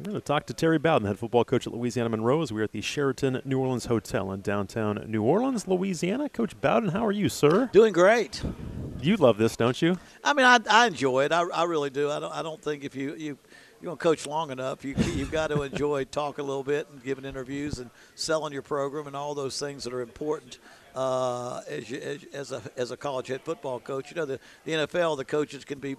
We're going to talk to Terry Bowden, head football coach at Louisiana Monroe, as we're at the Sheraton New Orleans Hotel in downtown New Orleans, Louisiana. Coach Bowden, how are you, sir? Doing great. You love this, don't you? I mean, I, I enjoy it. I, I really do. I don't, I don't think if you, you you're going to coach long enough, you, you've got to enjoy talking a little bit and giving interviews and selling your program and all those things that are important uh, as, you, as, as, a, as a college head football coach. You know, the, the NFL, the coaches can be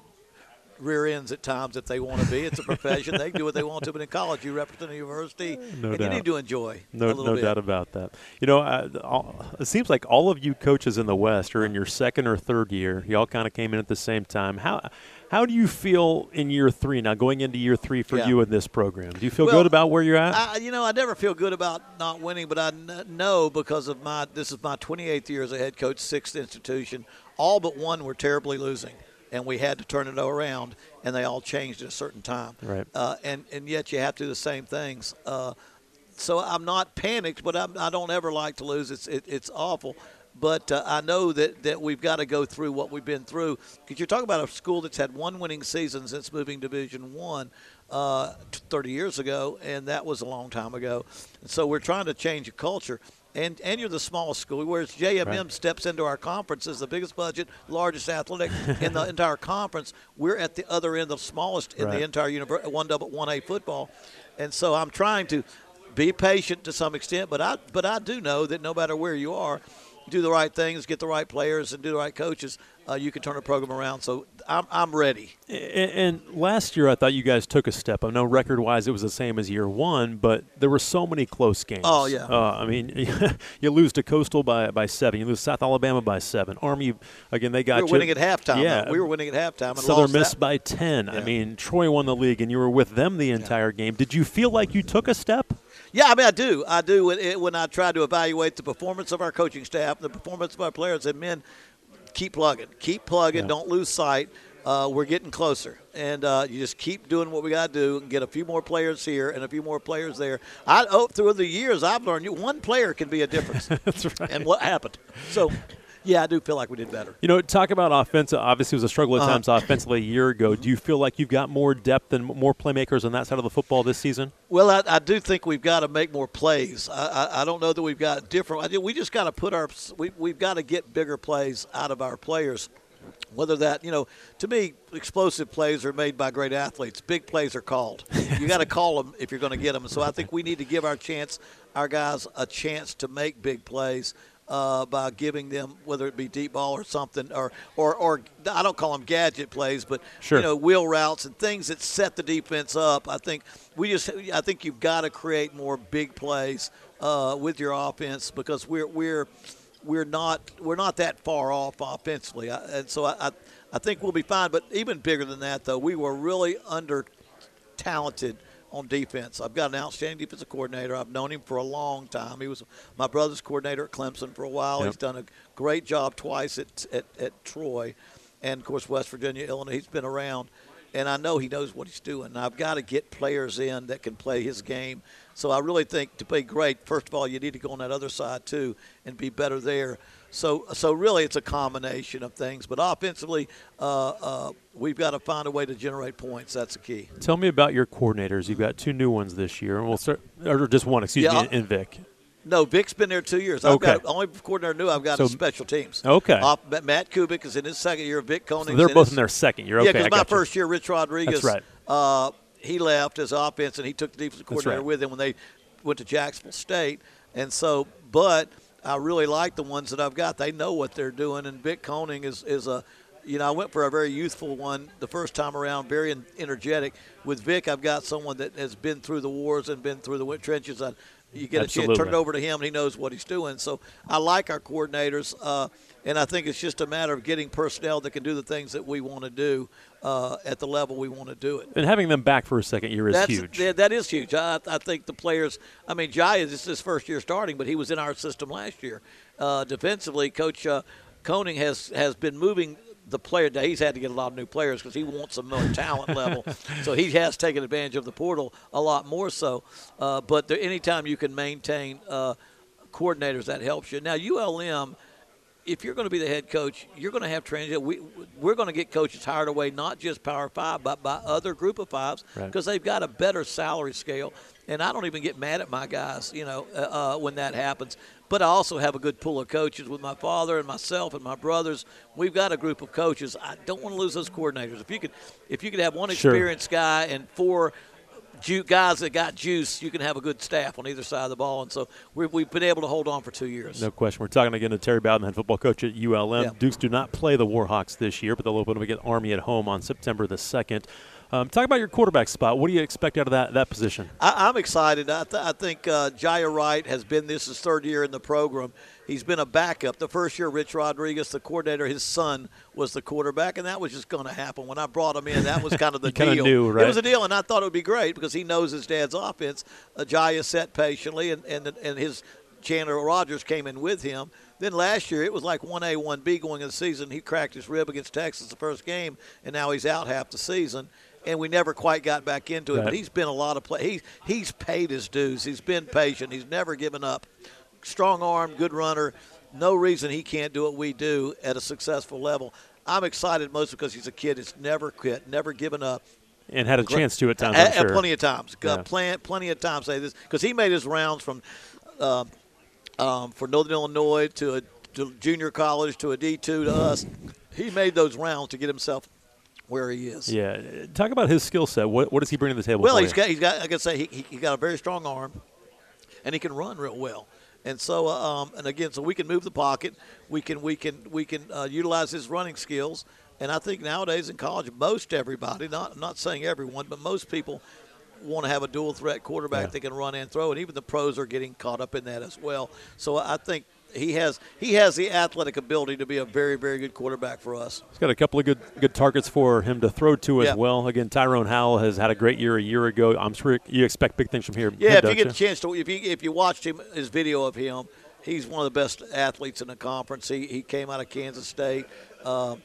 rear ends at times if they want to be. It's a profession; they do what they want to. But in college, you represent a university, no and doubt. you need to enjoy. No, no bit. doubt about that. You know, uh, all, it seems like all of you coaches in the West are in your second or third year. You all kind of came in at the same time. How how do you feel in year three now, going into year three for Yeah. you in this program? Do you feel Well, good about where you're at? I, you know, I never feel good about not winning, but I know because of my this is my 28th year as a head coach, sixth institution. All but one were terribly losing, and we had to turn it around, and they all changed at a certain time. Right. Uh, and and yet you have to do the same things. Uh, so I'm not panicked, but I'm, I don't ever like to lose. It's it, it's awful. But uh, I know that, that we've got to go through what we've been through. Because you're talking about a school that's had one winning season since moving Division One uh, 30 years ago, and that was a long time ago. And so we're trying to change a culture. And, and you're the smallest school, whereas JMU Right. steps into our conference as the biggest budget, largest athletic in the entire conference. We're at the other end, the smallest in Right. the entire universe, one double, one A football. And so I'm trying to be patient to some extent, but I but I do know that no matter where you are, do the right things, get the right players, and do the right coaches, uh, you can turn a program around. So I'm I'm ready. A- And, last year, I thought you guys took a step. I know record-wise it was the same as year one, but there were so many close games. Oh, yeah. Uh, I mean, you lose to Coastal by by seven. You lose South Alabama by seven. Army again, they got you. we were you. winning at halftime. Yeah, though. we were winning at halftime. And Southern lost Miss that. by ten. I mean, Troy won the league, and you were with them the entire game. Did you feel like you took a step? Yeah, I mean, I do. I do when, it, when I try to evaluate the performance of our coaching staff, the performance of our players, and men, keep plugging, keep plugging, Yeah. don't lose sight. Uh, we're getting closer, and uh, you just keep doing what we got to do and get a few more players here and a few more players there. I oh, through the years I've learned you one player can be a difference. That's right. And what happened? So, yeah, I do feel like we did better. You know, talk about offensive. Obviously, it was a struggle at Uh-huh. times offensively a year ago. Do you feel like you've got more depth and more playmakers on that side of the football this season? Well, I, I do think we've got to make more plays. I, I, I don't know that we've got different. We just got to put our we, we've got to get bigger plays out of our players. Whether that you know, to me, explosive plays are made by great athletes. Big plays are called. You got to call them if you're going to get them. So I think we need to give our chance, our guys, a chance to make big plays. Uh, by giving them whether it be deep ball or something, or, or or I don't call them gadget plays, but Sure. you know wheel routes and things that set the defense up. I think we just I think you've got to create more big plays uh, with your offense because we're we're we're not we're not that far off offensively, I, and so I, I I think we'll be fine. But even bigger than that, though, we were really under talented on defense. I've got an outstanding defensive coordinator. I've known him for a long time. He was my brother's coordinator at Clemson for a while. Yep. He's done a great job twice at, at, at Troy, and of course West Virginia, Illinois. He's been around, and I know he knows what he's doing. And I've got to get players in that can play his game. So I really think to be great, first of all, you need to go on that other side too and be better there. So, so really, it's a combination of things. But offensively, uh, uh, we've got to find a way to generate points. That's the key. Tell me about your coordinators. You've got two new ones this year, and we'll start, or just one, excuse Yeah, me, in Vic. No, Vic's been there two years. I've Okay. got only coordinator new I've got So- special teams. Okay. Off, Matt Kubik is in his second year. Of Vic Koenig. So they're in both his, in their second year. Okay, I because my you. first year, Rich Rodriguez. That's right. Uh, he left as offense, and he took the defensive coordinator right. with him when they went to Jacksonville State. And so, but I really like the ones that I've got. They know what they're doing, and Vic Koenig is is a. You know, I went for a very youthful one the first time around, very energetic. With Vic, I've got someone that has been through the wars and been through the trenches. I, you get a chance, turn it over to him, and he knows what he's doing. So I like our coordinators, uh, and I think it's just a matter of getting personnel that can do the things that we want to do uh, at the level we want to do it. And having them back for a second year is That's, huge. yeah, that is huge. I, I think the players. I mean, Jai is his first year starting, but he was in our system last year. Uh, defensively, Coach uh, Koenig has has been moving the player. Now, he's had to get a lot of new players because he wants a more talent level. So he has taken advantage of the portal a lot more so. Uh, but there, anytime you can maintain uh, coordinators, that helps you. Now ULM if you're going to be the head coach, you're going to have transition. We, we're going to get coaches hired away, not just Power Five, but by other group of fives, because right. they've got a better salary scale. And I don't even get mad at my guys, you know, uh, uh, when that happens. But I also have a good pool of coaches with my father and myself and my brothers. We've got a group of coaches. I don't want to lose those coordinators. If you could, if you could have one experienced sure. guy and four ju- guys that got juice, you can have a good staff on either side of the ball. And so we have been able to hold on for two years. No question. We're talking again to Terry Bowden, head football coach at ULM. Yeah. Dukes do not play the Warhawks this year, but they'll open up against Army at home on September the 2nd. Um, talk about your quarterback spot. What do you expect out of that, that position? I, am excited. I, th- I think uh, Jiya Wright has been this his third year in the program. He's been a backup. The first year, Rich Rodriguez, the coordinator, his son was the quarterback, and that was just going to happen. When I brought him in, that was kind of the deal. Knew, right? It was a deal, and I thought it would be great because he knows his dad's offense. Uh, Jaya sat patiently, and, and, and his Chandler Rogers came in with him. Then last year it was like 1A, 1B going into the season. He cracked his rib against Texas the first game, and now he's out half the season and we never quite got back into it. Right. But he's been a lot of play. He, he's paid his dues. He's been patient. He's never given up. Strong arm, good runner. No reason he can't do what we do at a successful level. I'm excited most because he's a kid that's never quit, never given up. And had a chance to at times. At, sure. plenty of times. Yeah. Uh, plenty, plenty of times say this because he made his rounds from uh, um, for Northern Illinois to a to junior college to a D2 to us. He made those rounds to get himself where he is. Yeah, talk about his skill set. What, what does he bring to the table? Well, he's you? got he's got like I say he he got a very strong arm, and he can run real well. And so, uh, um, and again, so we can move the pocket. We can we can we can uh, utilize his running skills. And I think nowadays in college, most everybody, not not saying everyone, but most people want to have a dual threat quarterback yeah. that can run and throw, and even the pros are getting caught up in that as well. So I think he has he has the athletic ability to be a very very good quarterback for us. He's got a couple of good good targets for him to throw to as yeah. well. Again, Tyrone Howell has had a great year a year ago. I'm sure you expect big things from here. Yeah, if you get a chance to if you if you watched him his video of him, he's one of the best athletes in the conference. He he came out of Kansas State. Um,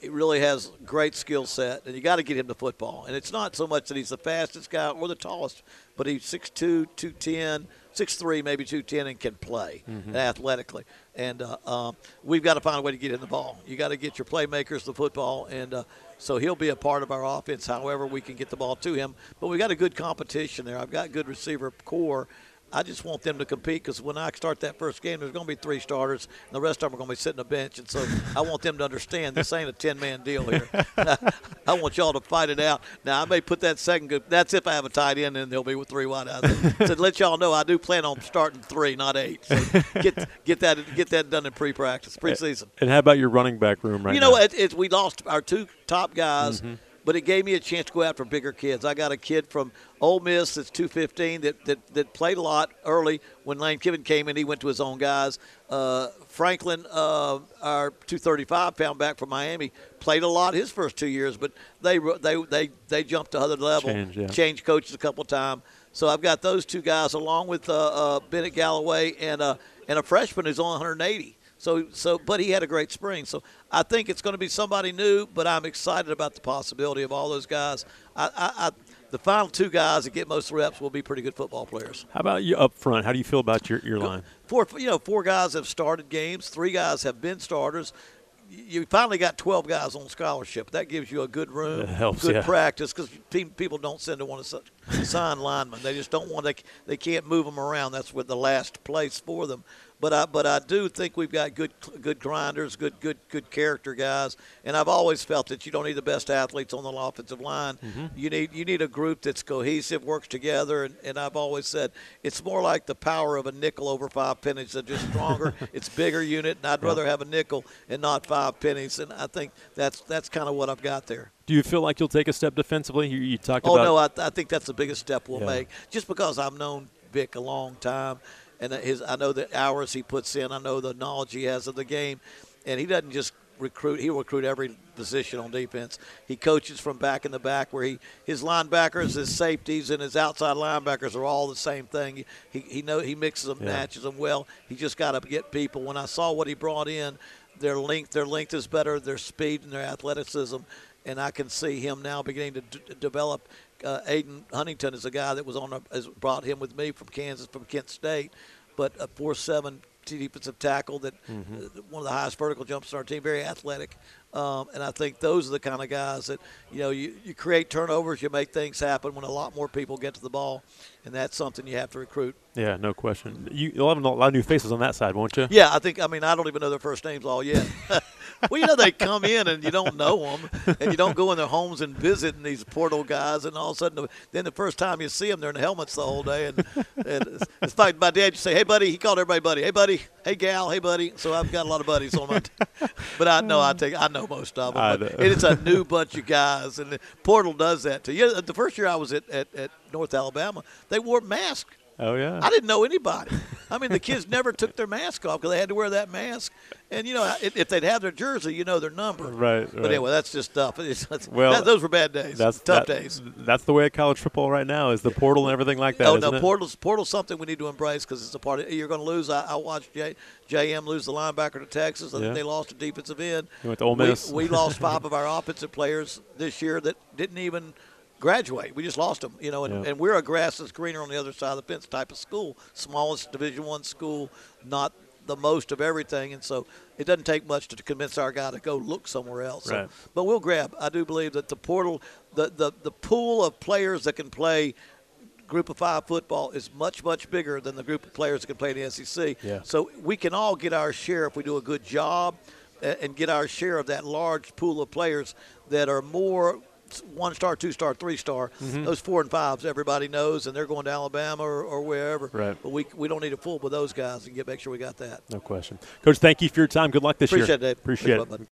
he really has great skill set, and you got to get him the football. And it's not so much that he's the fastest guy or the tallest, but he's 6'2", 210, six three, maybe two ten, and can play mm-hmm. athletically. And uh, um, we've got to find a way to get in the ball. You got to get your playmakers the football, and uh, so he'll be a part of our offense. However, we can get the ball to him. But we got a good competition there. I've got good receiver core I just want them to compete because when I start that first game, there's going to be three starters, and the rest of them are going to be sitting on the bench. And so I want them to understand this ain't a 10 man deal here. I want y'all to fight it out. Now, I may put that second good. That's if I have a tight end, and they'll be with three wide out. So let y'all know I do plan on starting three, not eight. So get get that get that done in pre practice, preseason. And how about your running back room right now? You know, it, it, we lost our two top guys. Mm-hmm but it gave me a chance to go after bigger kids. I got a kid from Ole Miss that's 215 that, that, that played a lot early when Lane Kiffin came in. He went to his own guys. Uh, Franklin, uh, our 235 pound back from Miami, played a lot his first two years, but they they they, they jumped to other level, Change, yeah. changed coaches a couple of times. So I've got those two guys along with uh, uh Bennett Galloway and uh, and a freshman who's on 180. So, so, but he had a great spring. So I think it's going to be somebody new, but I'm excited about the possibility of all those guys. I, I, I, the final two guys that get most reps will be pretty good football players. How about you up front? How do you feel about your, your line? Four, you know, four guys have started games. Three guys have been starters. You finally got 12 guys on scholarship. That gives you a good room, it helps, good yeah. practice because people don't send to want to sign linemen. They just don't want to. They can't move them around. That's what the last place for them. But I but I do think we've got good good grinders, good good good character guys, and I've always felt that you don't need the best athletes on the offensive line. Mm-hmm. You need you need a group that's cohesive, works together, and, and I've always said it's more like the power of a nickel over five pennies. They're just stronger. it's bigger unit, and I'd yeah. rather have a nickel and not five pennies. And I think that's that's kind of what I've got there. Do you feel like you'll take a step defensively? You, you talked oh, about. Oh no, I, I think that's the biggest step we'll yeah. make. Just because I've known Vic a long time and his I know the hours he puts in. I know the knowledge he has of the game, and he doesn't just recruit. He recruit every position on defense. He coaches from back in the back where he his linebackers, his safeties, and his outside linebackers are all the same thing. He he know he mixes them, yeah. matches them well. He just got to get people. When I saw what he brought in, their length their length is better, their speed and their athleticism, and I can see him now beginning to d- develop. Uh, Aiden Huntington is a guy that was on a, has brought him with me from Kansas from Kent State but a four seven defensive tackle that Mm-hmm. uh, one of the highest vertical jumps on our team, very athletic. Um, and I think those are the kind of guys that you know you, you create turnovers, you make things happen when a lot more people get to the ball, and that's something you have to recruit. Yeah, no question. You, you'll have a lot of new faces on that side, won't you? Yeah, I think. I mean, I don't even know their first names all yet. well, you know, they come in and you don't know them, and you don't go in their homes and visit and these portal guys, and all of a sudden, then the first time you see them, they're in helmets the whole day, and, and it's, it's like my dad used to say, "Hey, buddy," he called everybody buddy. Hey, buddy. Hey, gal. Hey, buddy. So I've got a lot of buddies on my. T- but I know I take I know most of them. It's a new bunch of guys, and the portal does that too. Yeah, the first year I was at, at, at North Alabama, they wore masks. Oh yeah. I didn't know anybody. I mean, the kids never took their mask off because they had to wear that mask. And you know, if, they'd have their jersey, you know their number. Right, right. But anyway, that's just stuff. It's, that's, Well, that- those were bad days. That's tough that- days. That's the way of college football right now is the portal and everything like that. Oh no, portal's portal's something we need to embrace because it's a part of. You're going to lose. I, I watched J, JM lose the linebacker to Texas. I think they lost a defensive end. He went to Ole We- Miss. We, lost five of our offensive players this year that didn't even graduate. We just lost them. You know, and, Yeah. and we're a grass is greener on the other side of the fence type of school, smallest Division One school, not the most of everything, and so it doesn't take much to convince our guy to go look somewhere else. So- but we'll grab. I do believe that the portal, the, the, the pool of players that can play group of five football is much, much bigger than the group of players that can play in the SEC. Yeah. So we can all get our share if we do a good job and get our share of that large pool of players that are more one star, two star, three star. Mm-hmm. Those four and fives, everybody knows, and they're going to Alabama or, or wherever. Right. But we, we don't need to fool with those guys and get make sure we got that. No question. Coach, thank you for your time. Good luck this year. Appreciate it, Dave. Appreciate Thanks, it. bud.